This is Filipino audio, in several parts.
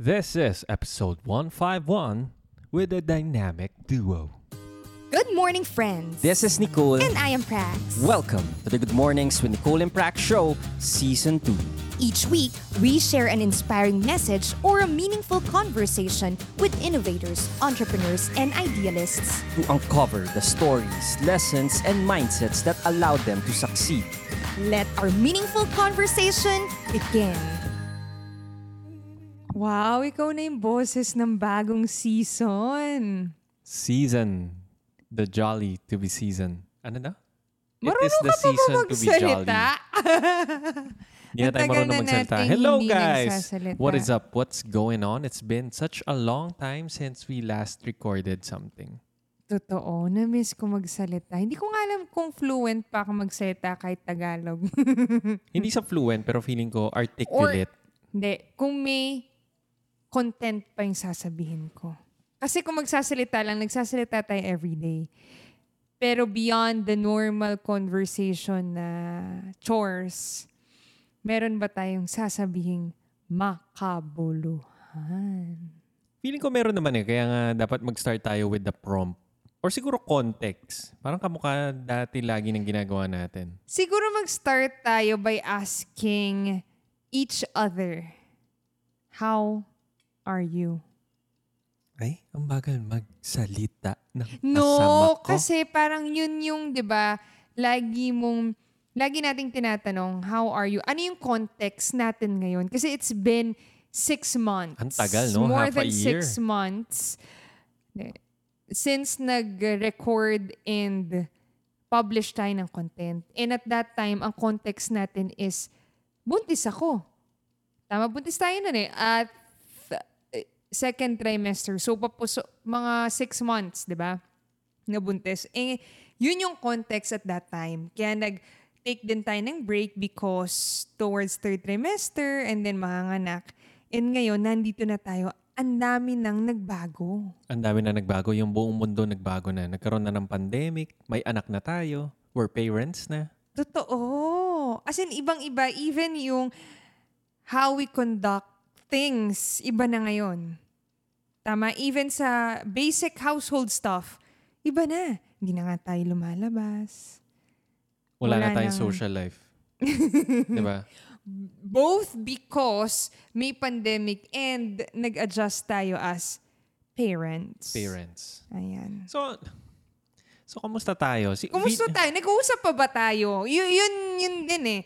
This is episode 151 with a dynamic duo. Good morning, friends. This is Nicole. And I am Prax. Welcome to the Good Mornings with Nicole and Prax show, Season 2. Each week, we share an inspiring message or a meaningful conversation with innovators, entrepreneurs, and idealists. To uncover the stories, lessons, and mindsets that allowed them to succeed. Let our meaningful conversation begin. Wow, ikaw na yung boses ng bagong season. Season. The jolly to be season. Ano na? It Marunong is the season to be jolly. Hindi na tayo marunong magsalita. Hello guys! What is up? What's going on? It's been such a long time since we last recorded something. Totoo, na-miss ko magsalita. Hindi ko nga alam kung fluent pa ako magsalita kahit Tagalog. Hindi sa fluent pero feeling ko articulate. Hindi, kung may content pa yung sasabihin ko. Kasi kung magsasalita lang, nagsasalita tayo everyday. Pero beyond the normal conversation na chores, meron ba tayong sasabihing makabuluhan? Feeling ko meron naman eh. Kaya nga dapat mag-start tayo with the prompt. Or siguro context. Parang kamukha dati lagi ng ginagawa natin. Siguro mag-start tayo by asking each other, how are you? Ay, ang bagal magsalita ng No, ko. kasi parang yun yung, di ba, lagi mong, lagi nating tinatanong, how are you? Ano yung context natin ngayon? Kasi it's been six months. Ang tagal, no? More Half a than year. six months since nag-record and publish tayo ng content. And at that time, ang context natin is, buntis ako. Tama, buntis tayo nun eh. At second trimester. So, papuso, mga six months, di ba? Nabuntis. Eh, yun yung context at that time. Kaya nag-take din tayo ng break because towards third trimester and then manganganak. And ngayon, nandito na tayo. Ang dami nang nagbago. Ang dami na nagbago. Yung buong mundo nagbago na. Nagkaroon na ng pandemic. May anak na tayo. We're parents na. Totoo. As in, ibang-iba. Even yung how we conduct things, iba na ngayon. Tama? Even sa basic household stuff, iba na. Hindi na nga tayo lumalabas. Wala, na Wala tayong nang- social life. Di ba? Both because may pandemic and nag-adjust tayo as parents. Parents. Ayan. So, so kamusta tayo? Si, Kumusta vi- tayo? Nag-uusap pa ba tayo? Y- yun, yun din eh.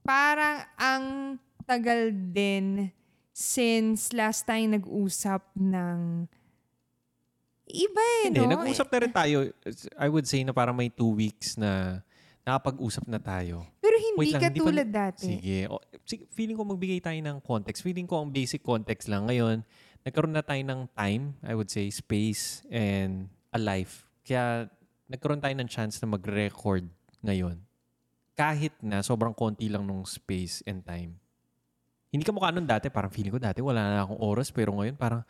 Parang ang tagal din since last time nag-usap ng iba eh, Hindi, no? nag-usap na rin tayo. I would say na parang may two weeks na nakapag-usap na tayo. Pero hindi Wait lang, hindi pa- katulad dati. Sige. O, sige. Feeling ko magbigay tayo ng context. Feeling ko ang basic context lang. Ngayon, nagkaroon na tayo ng time, I would say, space, and a life. Kaya nagkaroon tayo ng chance na mag-record ngayon. Kahit na sobrang konti lang nung space and time. Hindi ka mukha nun dati. Parang feeling ko dati wala na akong oras. Pero ngayon parang,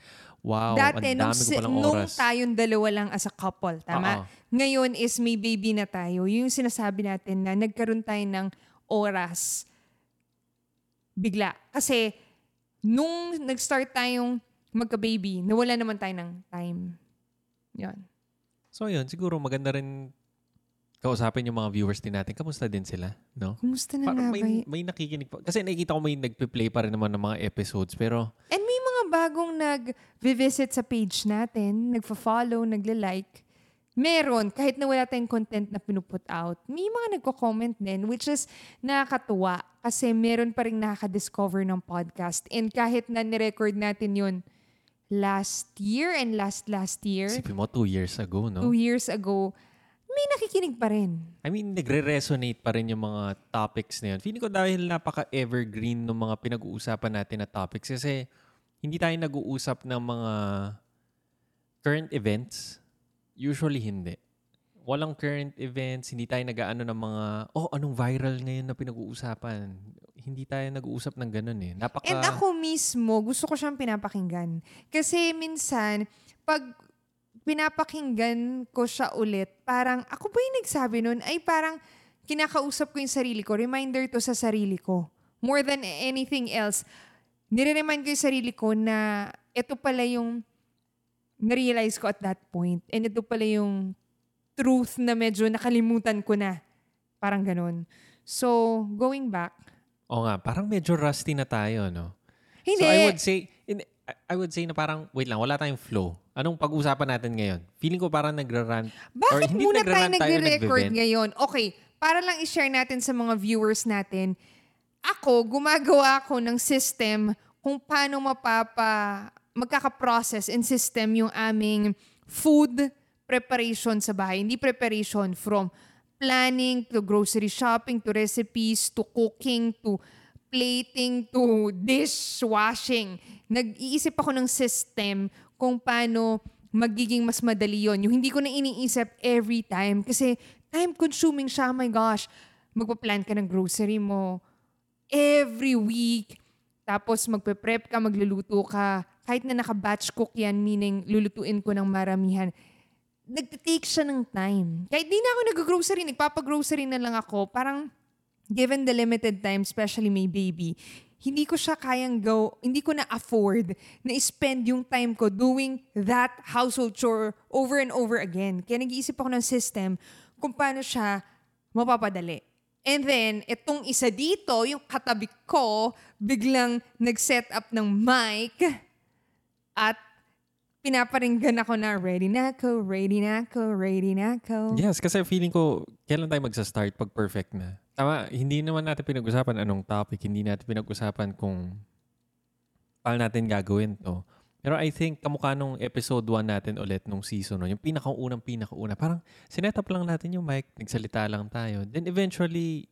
wow, Dati, ang nung, dami ko si- palang nung oras. tayong dalawa lang as a couple, tama? Oo. Ngayon is may baby na tayo. Yung sinasabi natin na nagkaroon tayo ng oras bigla. Kasi nung nag-start tayong magka-baby, nawala naman tayo ng time. Yan. So yun, siguro maganda rin kausapin yung mga viewers din natin. Kamusta din sila? No? Kumusta na Parang nga ba? may, may nakikinig pa. Kasi nakikita ko may nagpe-play pa rin naman ng mga episodes. Pero And may mga bagong nag-visit sa page natin, nagfa-follow, nagle-like. Meron, kahit na wala tayong content na pinuput out, may mga nagko-comment din, which is nakakatuwa kasi meron pa rin nakaka-discover ng podcast. And kahit na nirecord natin yun last year and last last year, isipin mo, two years ago, no? two years ago, may nakikinig pa rin. I mean, nagre-resonate pa rin yung mga topics na yun. Feeling ko dahil napaka-evergreen ng mga pinag-uusapan natin na topics. Kasi hindi tayo nag-uusap ng mga current events. Usually hindi. Walang current events, hindi tayo nag-ano ng mga, oh, anong viral ngayon na pinag-uusapan. Hindi tayo nag-uusap ng ganun eh. Napaka... And ako mismo, gusto ko siyang pinapakinggan. Kasi minsan, pag pinapakinggan ko siya ulit, parang ako ba yung nagsabi nun? Ay parang kinakausap ko yung sarili ko. Reminder to sa sarili ko. More than anything else, nire-remind ko yung sarili ko na ito pala yung na-realize ko at that point. And ito pala yung truth na medyo nakalimutan ko na. Parang ganun. So, going back. Oo nga, parang medyo rusty na tayo, no? Hindi. So I would say, in, I would say na parang, wait lang, wala tayong flow. Anong pag-usapan natin ngayon? Feeling ko parang nagra-rant. Bakit hindi muna tayo nagre-record ngayon? Okay, para lang i-share natin sa mga viewers natin, ako, gumagawa ako ng system kung paano mapapa, magkaka-process and system yung aming food preparation sa bahay. Hindi preparation from planning to grocery shopping to recipes to cooking to plating to dishwashing. Nag-iisip ako ng system kung paano magiging mas madali yon. Yung hindi ko na iniisip every time kasi time consuming siya. Oh my gosh. Magpa-plan ka ng grocery mo every week. Tapos magpe-prep ka, magluluto ka. Kahit na naka-batch cook yan, meaning lulutuin ko ng maramihan. Nagtitake siya ng time. Kahit di na ako nag-grocery, nagpapa-grocery na lang ako. Parang given the limited time, especially may baby, hindi ko siya kayang go, hindi ko na afford na spend yung time ko doing that household chore over and over again. Kaya nag-iisip ako ng system kung paano siya mapapadali. And then, itong isa dito, yung katabi ko, biglang nag-set up ng mic at pinaparinggan ako na ready na ako, ready na ako, ready na ako. Yes, kasi feeling ko, kailan tayo magsa-start pag perfect na? Tama, hindi naman natin pinag-usapan anong topic, hindi natin pinag-usapan kung paano natin gagawin to. Pero I think kamukha nung episode 1 natin ulit nung season 1, yung pinakaunang pinakauna, parang sinet up lang natin yung mic, nagsalita lang tayo. Then eventually,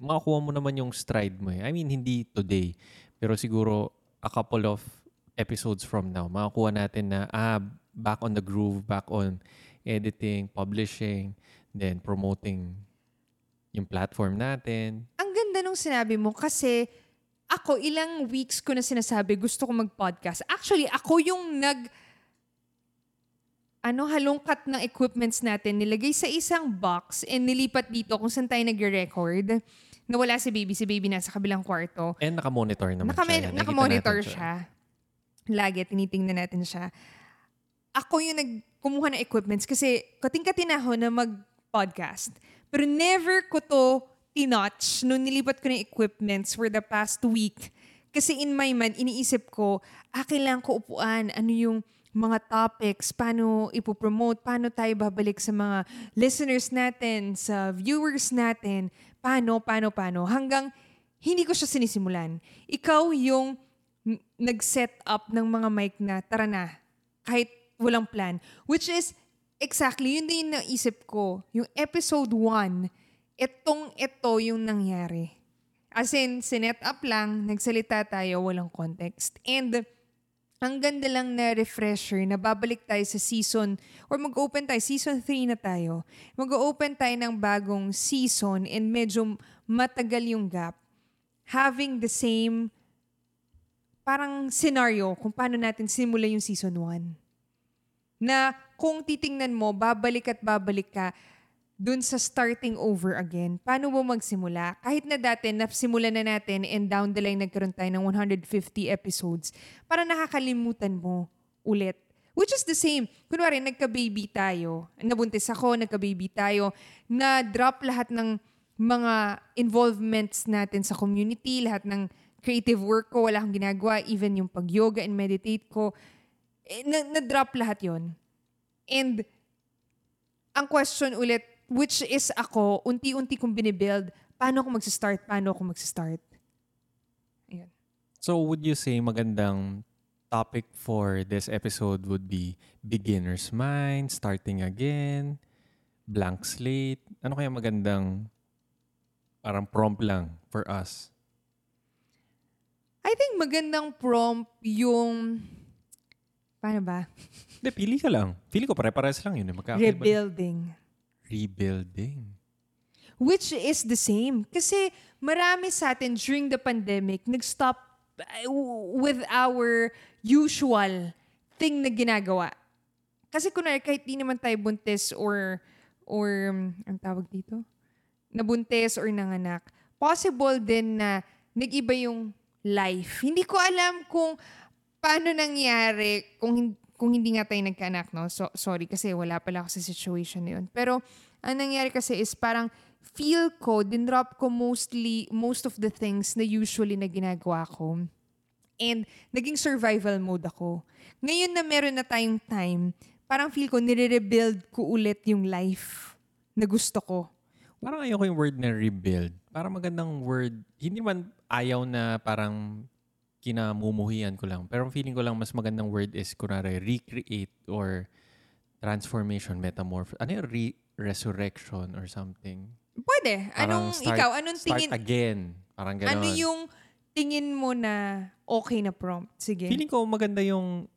makakuha mo naman yung stride mo eh. I mean, hindi today, pero siguro a couple of episodes from now, makakuha natin na, ah, back on the groove, back on editing, publishing, then promoting yung platform natin. Ang ganda nung sinabi mo kasi ako ilang weeks ko na sinasabi gusto ko mag-podcast. Actually, ako yung nag ano, halongkat ng equipments natin, nilagay sa isang box and nilipat dito kung saan tayo nag-record. Nawala si baby. Si baby nasa kabilang kwarto. And naka-monitor naman Nakame- siya. Yan, Naka-monitor natin siya. Lagi, tinitingnan natin siya. Ako yung nagkumuha ng equipments kasi kating-katin ako na mag-podcast. Pero never ko to tinouch nung nilipat ko ng equipments for the past week. Kasi in my mind, iniisip ko, ah, kailangan ko upuan. Ano yung mga topics, paano ipopromote, paano tayo babalik sa mga listeners natin, sa viewers natin, paano, paano, paano. Hanggang hindi ko siya sinisimulan. Ikaw yung nag-set up ng mga mic na, tara na, kahit walang plan. Which is, exactly, yun din yung naisip ko. Yung episode 1, etong ito yung nangyari. As in, sinet up lang, nagsalita tayo, walang context. And, ang ganda lang na refresher na babalik tayo sa season or mag-open tayo, season 3 na tayo. Mag-open tayo ng bagong season and medyo matagal yung gap. Having the same parang scenario kung paano natin simula yung season 1. Na kung titingnan mo, babalik at babalik ka dun sa starting over again. Paano mo magsimula? Kahit na dati, nasimulan na natin and down the line nagkaroon tayo ng 150 episodes, para nakakalimutan mo ulit. Which is the same. Kunwari, nagka-baby tayo. Nabuntis ako, nagka-baby tayo. Na-drop lahat ng mga involvements natin sa community, lahat ng creative work ko, wala akong ginagawa, even yung pag-yoga and meditate ko. Eh, na- na-drop lahat yon And ang question ulit, which is ako, unti-unti kong binibuild, paano ako magsa-start, paano ako magsa-start. Ayan. So would you say magandang topic for this episode would be beginner's mind, starting again, blank slate? Ano kaya magandang parang prompt lang for us? I think magandang prompt yung, paano ba? Hindi, pili ka lang. Pili ko pare-pares lang yun. eh. Magkakaiba. Rebuilding. Rebuilding. Which is the same. Kasi marami sa atin during the pandemic, nag-stop uh, with our usual thing na ginagawa. Kasi kunwari, kahit di naman tayo buntis or, or, um, ang tawag dito? Nabuntis or nanganak, possible din na nag-iba yung life. Hindi ko alam kung paano nangyari kung kung hindi nga tayo nagkaanak, no? So, sorry kasi wala pala ako sa situation na yun. Pero, ang nangyari kasi is parang feel ko, dinrop ko mostly, most of the things na usually na ginagawa ko. And naging survival mode ako. Ngayon na meron na tayong time, parang feel ko, nire-rebuild ko ulit yung life na gusto ko. Parang ayoko yung word na rebuild. Parang magandang word. Hindi man ayaw na parang kinamumuhian ko lang. Pero ang feeling ko lang mas magandang word is kunwari recreate or transformation, metamorph. Ano yung re- resurrection or something? Pwede. Parang Anong, start- ikaw, anong start tingin, again. Parang gano'n. ano yung tingin mo na okay na prompt? Sige. Feeling ko maganda yung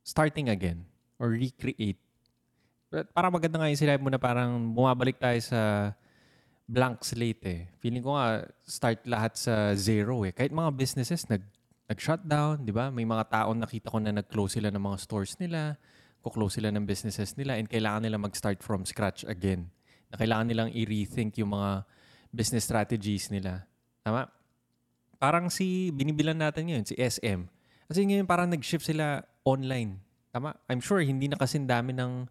starting again or recreate. Parang maganda nga yung sinabi mo na parang bumabalik tayo sa blank slate eh. Feeling ko nga start lahat sa zero eh. Kahit mga businesses nag nag-shutdown, di ba? May mga taon nakita ko na nag-close sila ng mga stores nila, ko-close sila ng businesses nila and kailangan nila mag-start from scratch again. Na kailangan nilang i-rethink yung mga business strategies nila. Tama? Parang si, binibilan natin ngayon, si SM. Kasi ngayon parang nag-shift sila online. Tama? I'm sure hindi na kasing dami ng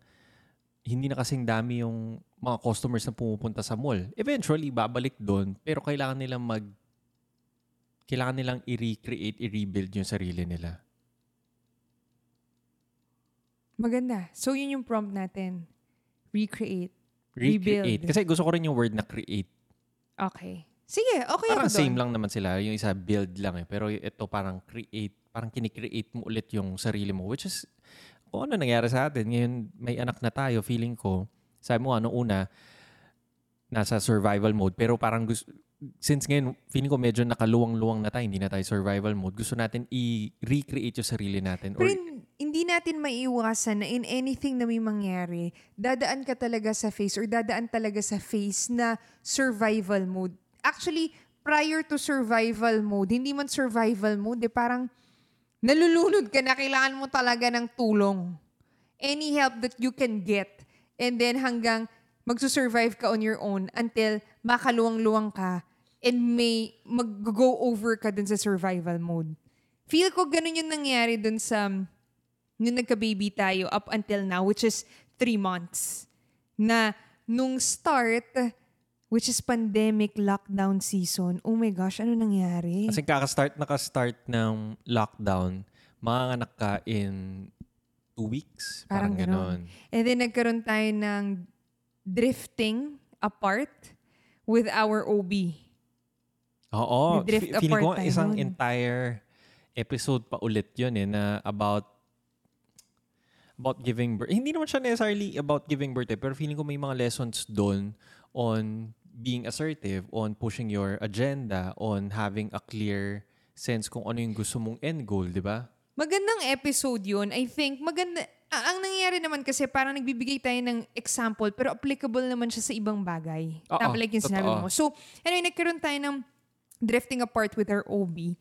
hindi na kasing dami yung mga customers na pumupunta sa mall. Eventually, babalik doon. Pero kailangan nilang mag kailangan nilang i-recreate, i-rebuild yung sarili nila. Maganda. So, yun yung prompt natin. Recreate. Recreate. Rebuild. Kasi gusto ko rin yung word na create. Okay. Sige, okay Parang ako doon. same lang naman sila. Yung isa build lang eh. Pero ito parang create. Parang kinikreate mo ulit yung sarili mo. Which is, kung ano nangyari sa atin. Ngayon, may anak na tayo. Feeling ko, sabi mo ano una, nasa survival mode. Pero parang gusto, since ngayon, feeling ko medyo nakaluwang-luwang na tayo. Hindi na tayo survival mode. Gusto natin i-recreate yung sarili natin. Or, Pero hin- hindi natin maiiwasan na in anything na may mangyari, dadaan ka talaga sa phase or dadaan talaga sa phase na survival mode. Actually, prior to survival mode, hindi man survival mode, eh, parang nalulunod ka na, kailangan mo talaga ng tulong. Any help that you can get. And then hanggang magsusurvive ka on your own until makaluwang-luwang ka and may mag-go over ka dun sa survival mode. Feel ko ganun yung nangyari dun sa nung nagka-baby tayo up until now, which is three months. Na nung start, which is pandemic lockdown season, oh my gosh, ano nangyari? kasi kakastart, nakastart ng lockdown, mga anak ka in two weeks. Parang, Parang ganon. And then nagkaroon tayo ng drifting apart with our OB. Oo. Nag-drift Fe- Feeling ko isang nun. entire episode pa ulit yun eh, na about about giving birth. Hindi naman siya necessarily about giving birth eh, pero feeling ko may mga lessons doon on being assertive, on pushing your agenda, on having a clear sense kung ano yung gusto mong end goal, di ba? Magandang episode yun. I think maganda... a- ang nangyayari naman kasi parang nagbibigay tayo ng example pero applicable naman siya sa ibang bagay. Oo, Tama like yung sinabi totoo. mo. So, anyway, nagkaroon tayo ng drifting apart with our OB.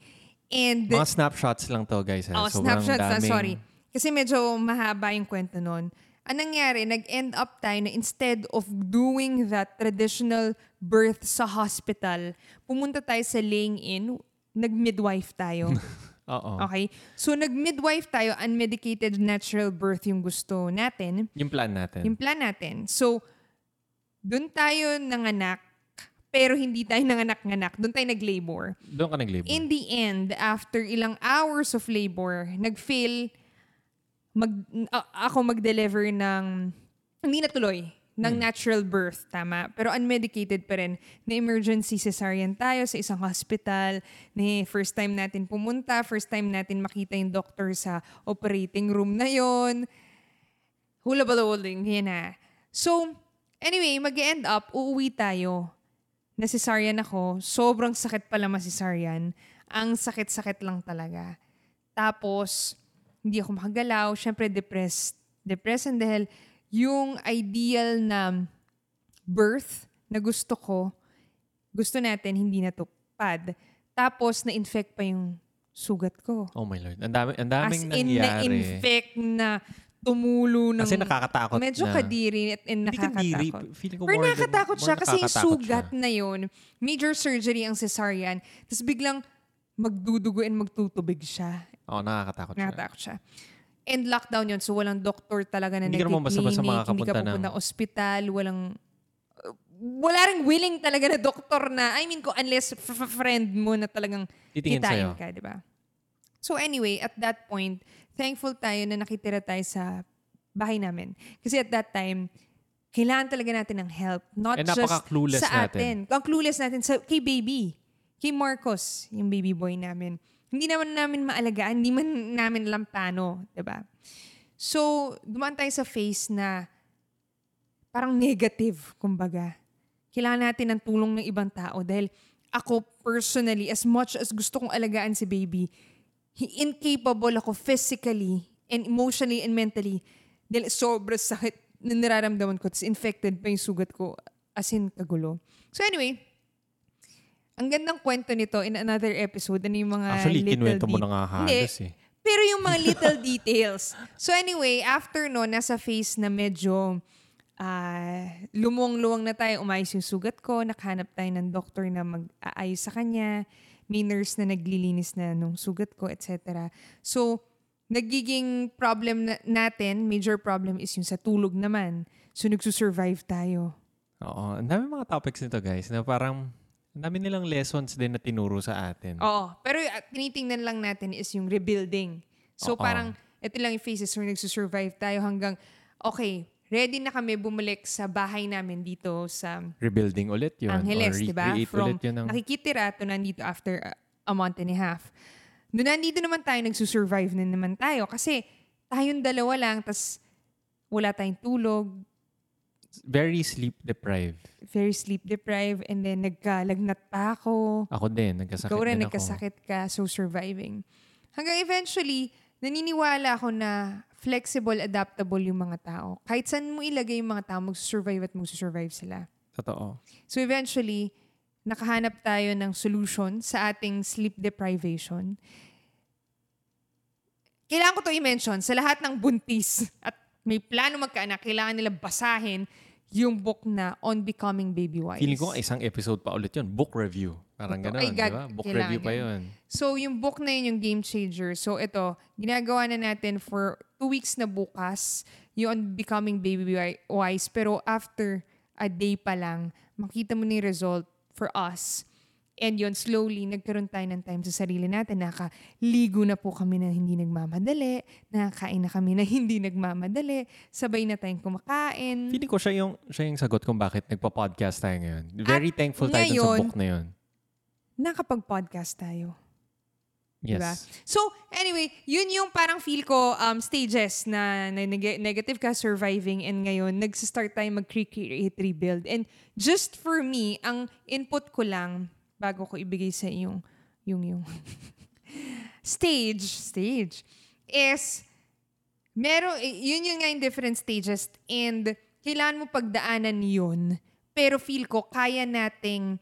And Mga snapshots lang to, guys. Ha? Oh, Sobrang snapshots na, daming- sorry. Kasi medyo mahaba yung kwento nun. Ang nangyari, nag-end up tayo na instead of doing that traditional birth sa hospital, pumunta tayo sa laying in, nag-midwife tayo. Oo. Okay? So, nag-midwife tayo, unmedicated natural birth yung gusto natin. Yung plan natin. Yung plan natin. So, doon tayo nanganak, pero hindi tayo nanganak-nganak. Doon tayo nag-labor. Doon ka nag-labor. In the end, after ilang hours of labor, nag-fail, mag, a- ako mag-deliver ng, hindi natuloy, ng natural birth, tama. Pero unmedicated pa rin. Na emergency cesarean tayo sa isang hospital. Ni first time natin pumunta, first time natin makita yung doctor sa operating room na yon hula balawling, yan na. So, anyway, mag end up, uuwi tayo. Na cesarean ako. Sobrang sakit pala ma-cesarean. Ang sakit-sakit lang talaga. Tapos, hindi ako makagalaw. Siyempre, depressed. Depressed and dahil yung ideal na birth na gusto ko, gusto natin, hindi natupad. Tapos, na-infect pa yung sugat ko. Oh my Lord. Ang, dami, ang As daming in, nangyari. na-infect na tumulo ng... Kasi nakakatakot Medyo na. kadiri at and Hindi kadiri. nakakatakot. Feeling ko Pero more than- nakakatakot more siya kasi yung nakakatakot sugat siya. na yun, major surgery ang cesarean. Tapos biglang magdudugo and magtutubig siya. Oo, nakakatakot siya. Nakatakot siya. And lockdown yun. So, walang doktor talaga na Hindi ka naman basta-basta nagki-clinic, Hindi ka makakapunta ng- pupunta ng ospital. Walang... wala ring willing talaga na doktor na, I mean, ko unless f- f- friend mo na talagang Titingin kitain sa'yo. ka, di ba? So anyway, at that point, thankful tayo na nakitira tayo sa bahay namin. Kasi at that time, kailangan talaga natin ng help. Not And just napaka-clueless sa natin. atin. Ang clueless natin sa, kay baby. Kay Marcos, yung baby boy namin. Hindi naman namin maalagaan, hindi man namin alam paano, ba? So, dumaan tayo sa phase na parang negative, kumbaga. Kailangan natin ng tulong ng ibang tao dahil ako personally, as much as gusto kong alagaan si baby, incapable ako physically and emotionally and mentally dahil sobrang sakit na nararamdaman ko. Tapos infected pa yung sugat ko as in kagulo. So anyway, ang gandang kwento nito in another episode, ano yung mga Actually, little kinuwento mo det- na nga halos eh. pero yung mga little details. So anyway, after no, nasa phase na medyo ah lumuwang-luwang na tayo, umayos yung sugat ko, nakahanap tayo ng doktor na mag-aayos sa kanya, may nurse na naglilinis na nung sugat ko, etc. So, nagiging problem na- natin, major problem is yung sa tulog naman. So, nagsusurvive tayo. Oo. Ang dami mga topics nito, guys, na parang ang dami nilang lessons din na tinuro sa atin. Oo. Pero uh, tinitingnan lang natin is yung rebuilding. So Oo. parang ito lang yung phases where nagsusurvive tayo hanggang, okay, ready na kami bumalik sa bahay namin dito sa Rebuilding ulit yun. Angeles, di ba? From ulit yun ng... nakikitira to nandito after a, a month and a half. Doon nandito naman tayo, nagsusurvive na naman tayo. Kasi tayong dalawa lang, tas wala tayong tulog, Very sleep deprived. very sleep deprived, and then nagkalagnat pa ako. Ako din, nagkasakit Ikaw rin, din ako. nagkasakit ka, so surviving. Hanggang eventually, naniniwala ako na flexible, adaptable yung mga tao. Kahit saan mo ilagay yung mga tao, magsusurvive at magsusurvive sila. Totoo. So eventually, nakahanap tayo ng solution sa ating sleep deprivation. Kailangan ko to i-mention sa lahat ng buntis at may plano magkaanak, kailangan nila basahin yung book na On Becoming Baby Wise. Feeling ko isang episode pa ulit yun. Book review. Parang gano'n, di ba? Book kailangan review pa yun. So, yung book na yun, yung game changer. So, ito, ginagawa na natin for two weeks na bukas, yung on becoming baby wi- wise. Pero after a day pa lang, makita mo na yung result for us. And yun, slowly, nagkaroon tayo ng time sa sarili natin. Nakaligo na po kami na hindi nagmamadali. Nakakain na kami na hindi nagmamadali. Sabay na tayong kumakain. Feeling ko siya yung, siya yung sagot kung bakit nagpa-podcast tayo ngayon. Very At thankful tayo dun sa ngayon, book na yun. Nakapag-podcast tayo. Yes. Diba? So, anyway, yun yung parang feel ko um, stages na, na neg- negative ka, surviving, and ngayon, nagsistart tayo mag-create, rebuild. And just for me, ang input ko lang, bago ko ibigay sa yung, yung, yung stage, stage, is, meron, yun yung nga yung different stages, and kailangan mo pagdaanan yun, pero feel ko, kaya nating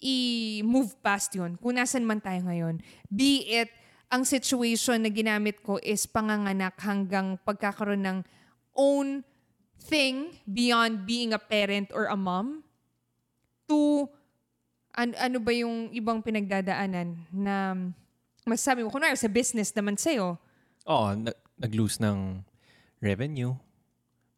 i-move past yun kung nasan man tayo ngayon. Be it, ang situation na ginamit ko is panganganak hanggang pagkakaroon ng own thing beyond being a parent or a mom to an- ano ba yung ibang pinagdadaanan na masasabi mo, kunwari sa business naman sa'yo, Oo, nag- nag-lose ng revenue.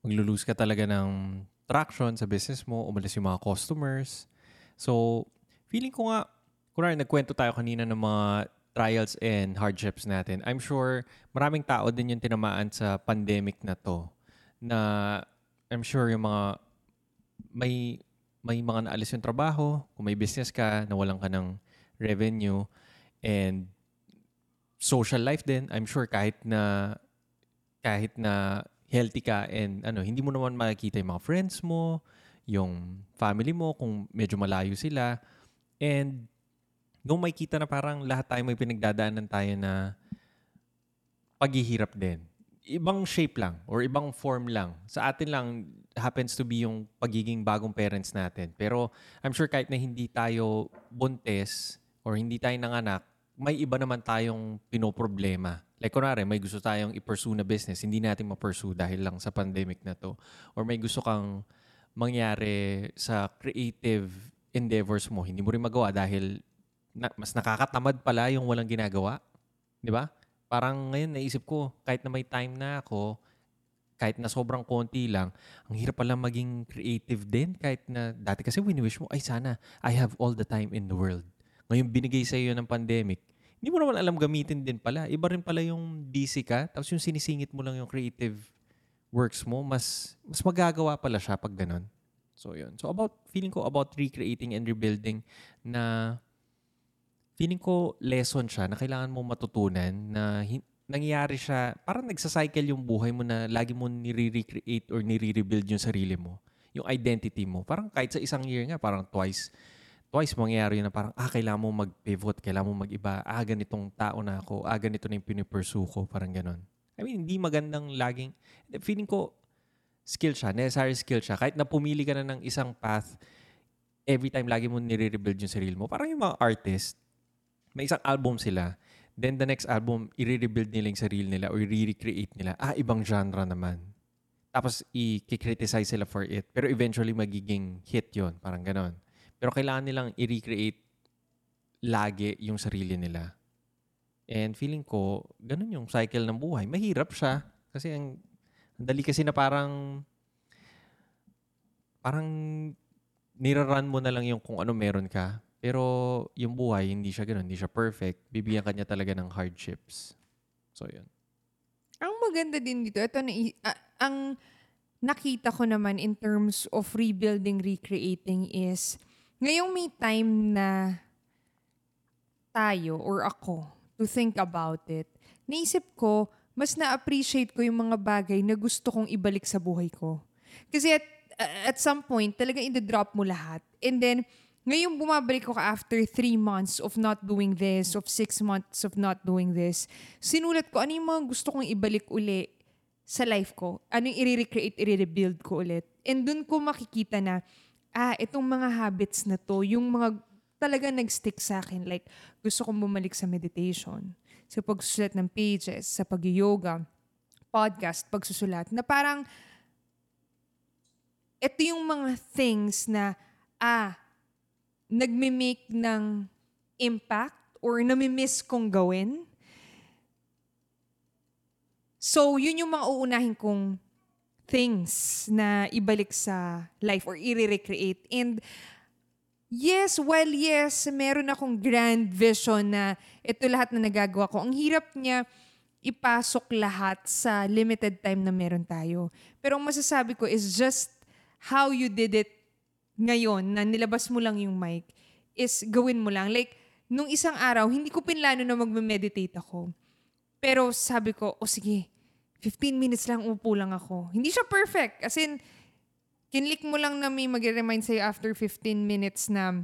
Maglo-lose ka talaga ng traction sa business mo. Umalis yung mga customers. So, feeling ko nga, kunwari nagkwento tayo kanina ng mga trials and hardships natin. I'm sure maraming tao din yung tinamaan sa pandemic na to. Na I'm sure yung mga may may mga naalis yung trabaho, kung may business ka, nawalan ka ng revenue, and social life din, I'm sure kahit na kahit na healthy ka and ano, hindi mo naman makikita yung mga friends mo, yung family mo kung medyo malayo sila. And nung makikita na parang lahat tayo may pinagdadaanan tayo na paghihirap din. Ibang shape lang or ibang form lang. Sa atin lang happens to be yung pagiging bagong parents natin. Pero I'm sure kahit na hindi tayo buntis or hindi tayo nanganak, may iba naman tayong pinoproblema. Like kunwari, may gusto tayong i-pursue na business, hindi natin ma-pursue dahil lang sa pandemic na to. Or may gusto kang mangyari sa creative endeavors mo, hindi mo rin magawa dahil na, mas nakakatamad pala yung walang ginagawa. Di ba? Parang ngayon naisip ko, kahit na may time na ako, kahit na sobrang konti lang, ang hirap pala maging creative din. Kahit na dati kasi wini-wish mo, ay sana, I have all the time in the world. Ngayon binigay sa iyo ng pandemic, hindi mo naman alam gamitin din pala. Iba rin pala yung busy ka, tapos yung sinisingit mo lang yung creative works mo, mas mas magagawa pala siya pag ganun. So, yun. So, about, feeling ko about recreating and rebuilding na feeling ko lesson siya na kailangan mo matutunan na nangyayari siya, parang nagsacycle yung buhay mo na lagi mo nire-recreate or nire-rebuild yung sarili mo. Yung identity mo. Parang kahit sa isang year nga, parang twice. Twice mangyayari yun na parang, ah, kailangan mo mag-pivot, kailangan mo mag-iba. Ah, ganitong tao na ako. Ah, ganito na yung pinipursue ko. Parang ganon. I mean, hindi magandang laging, feeling ko, skill siya, necessary skill siya. Kahit na pumili ka na ng isang path, every time lagi mo nire-rebuild yung sarili mo. Parang yung mga artist, may isang album sila, then the next album, i-rebuild nila yung sarili nila or i-recreate nila. Ah, ibang genre naman. Tapos, i-criticize sila for it. Pero eventually, magiging hit yon Parang ganon. Pero kailangan nilang i-recreate lagi yung sarili nila. And feeling ko, ganun yung cycle ng buhay. Mahirap siya. Kasi ang, ang dali kasi na parang parang niraran mo na lang yung kung ano meron ka. Pero yung buhay, hindi siya ganun. Hindi siya perfect. Bibigyan kanya talaga ng hardships. So, yun. Ang maganda din dito, ito na, ah, ang nakita ko naman in terms of rebuilding, recreating is, ngayong may time na tayo or ako to think about it, naisip ko, mas na-appreciate ko yung mga bagay na gusto kong ibalik sa buhay ko. Kasi at, at some point, talagang i-drop mo lahat. And then, ngayon bumabalik ko after three months of not doing this, of six months of not doing this, sinulat ko ano yung mga gusto kong ibalik uli sa life ko. Ano yung i-recreate, i-rebuild ko ulit. And dun ko makikita na, ah, itong mga habits na to, yung mga talaga nag-stick sa akin. Like, gusto kong bumalik sa meditation, sa pagsusulat ng pages, sa pag-yoga, podcast, pagsusulat, na parang, ito yung mga things na, ah, nagme-make ng impact or nami-miss kong gawin. So, yun yung mga uunahin kong things na ibalik sa life or i-recreate. And yes, while yes, meron akong grand vision na ito lahat na nagagawa ko, ang hirap niya ipasok lahat sa limited time na meron tayo. Pero ang masasabi ko is just how you did it ngayon na nilabas mo lang yung mic is gawin mo lang. Like, nung isang araw, hindi ko pinlano na magme-meditate ako. Pero sabi ko, o oh, sige, 15 minutes lang upo lang ako. Hindi siya perfect. As in, kinlik mo lang na may mag-remind sa'yo after 15 minutes na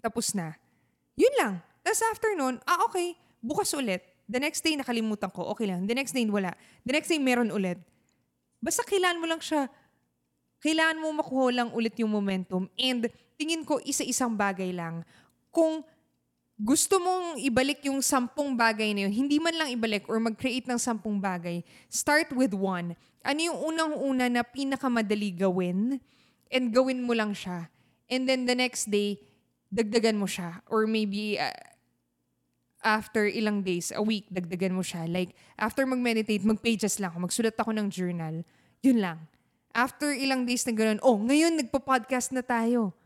tapos na. Yun lang. Tapos after nun, ah okay, bukas ulit. The next day, nakalimutan ko. Okay lang. The next day, wala. The next day, meron ulit. Basta kailangan mo lang siya kailangan mo makuha lang ulit yung momentum. And tingin ko isa-isang bagay lang. Kung gusto mong ibalik yung sampung bagay na yun, hindi man lang ibalik or mag-create ng sampung bagay, start with one. Ano yung unang-una na pinakamadali gawin and gawin mo lang siya. And then the next day, dagdagan mo siya. Or maybe uh, after ilang days, a week, dagdagan mo siya. Like, after mag-meditate, mag-pages lang ako, magsulat ako ng journal. Yun lang after ilang days na ganun, oh, ngayon nagpo-podcast na tayo.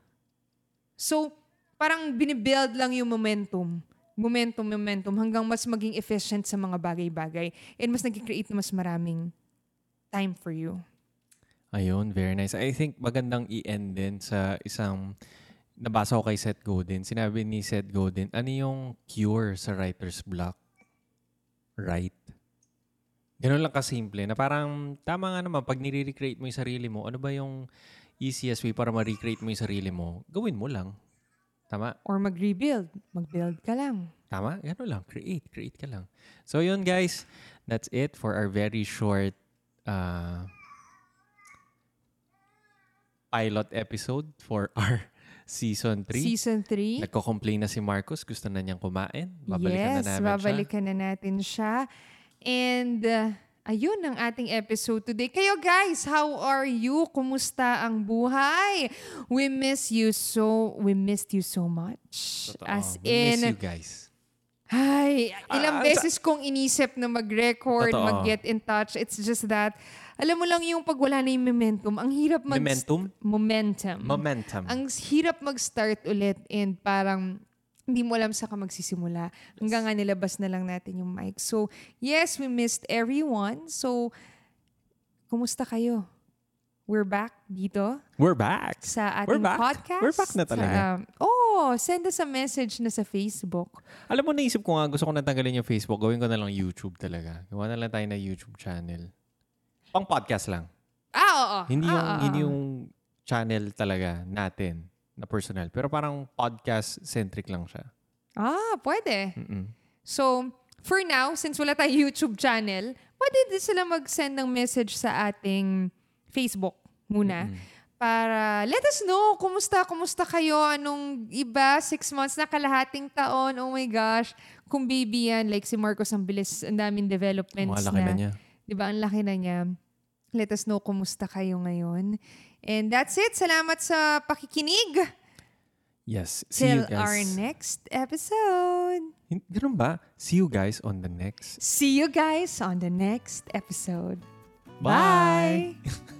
So, parang binibuild lang yung momentum. Momentum, momentum, hanggang mas maging efficient sa mga bagay-bagay. And mas nag-create na mas maraming time for you. Ayun, very nice. I think magandang i-end din sa isang nabasa ko kay Seth Godin. Sinabi ni Seth Godin, ano yung cure sa writer's block? Right? Ganun lang kasimple na parang tama nga naman pag nire-recreate mo yung sarili mo, ano ba yung easiest way para ma-recreate mo yung sarili mo? Gawin mo lang. Tama? Or mag-rebuild. Mag-build ka lang. Tama? Ganun lang. Create. Create ka lang. So yun guys, that's it for our very short uh, pilot episode for our season 3. Season 3. Nagko-complain na si Marcos. Gusto na niyang kumain. Babalikan yes, na namin babalikan siya. na natin siya. And uh, ayun ang ating episode today. Kayo guys, how are you? Kumusta ang buhay? We miss you so, we missed you so much. Totoo. As We miss in, you guys. ay, ilang Ah, beses kong inisip na mag-record, Totoo. mag-get in touch. It's just that, alam mo lang yung pag wala na yung momentum, ang hirap mag... Momentum? Momentum. Momentum. ang hirap mag-start ulit and parang hindi mo alam sa ka magsisimula. Hanggang nga nilabas na lang natin yung mic. So, yes, we missed everyone. So, kumusta kayo? We're back dito We're back. sa We're ating back. podcast. We're back na talaga. Sa- oh, send us a message na sa Facebook. Alam mo, naisip ko nga, gusto ko natanggalin yung Facebook. Gawin ko na lang YouTube talaga. Gawa na lang tayo na YouTube channel. Pang podcast lang. Ah, oo. Hindi Ah, yung, ah, hindi ah. yung channel talaga natin na personal. Pero parang podcast-centric lang siya. Ah, pwede. Mm-mm. So, for now, since wala tayong YouTube channel, pwede din sila mag-send ng message sa ating Facebook muna. Para let us know, kumusta, kumusta kayo, anong iba, six months na kalahating taon, oh my gosh. Kung baby yan, like si Marcos, ang bilis, ang daming developments Malaki na niya. Di ba? Ang laki na niya. Let us know kumusta kayo ngayon. And that's it. Salamat sa pakikinig. Yes. See you Till our guys. next episode. Ganun ba? See you guys on the next. See you guys on the next episode. Bye.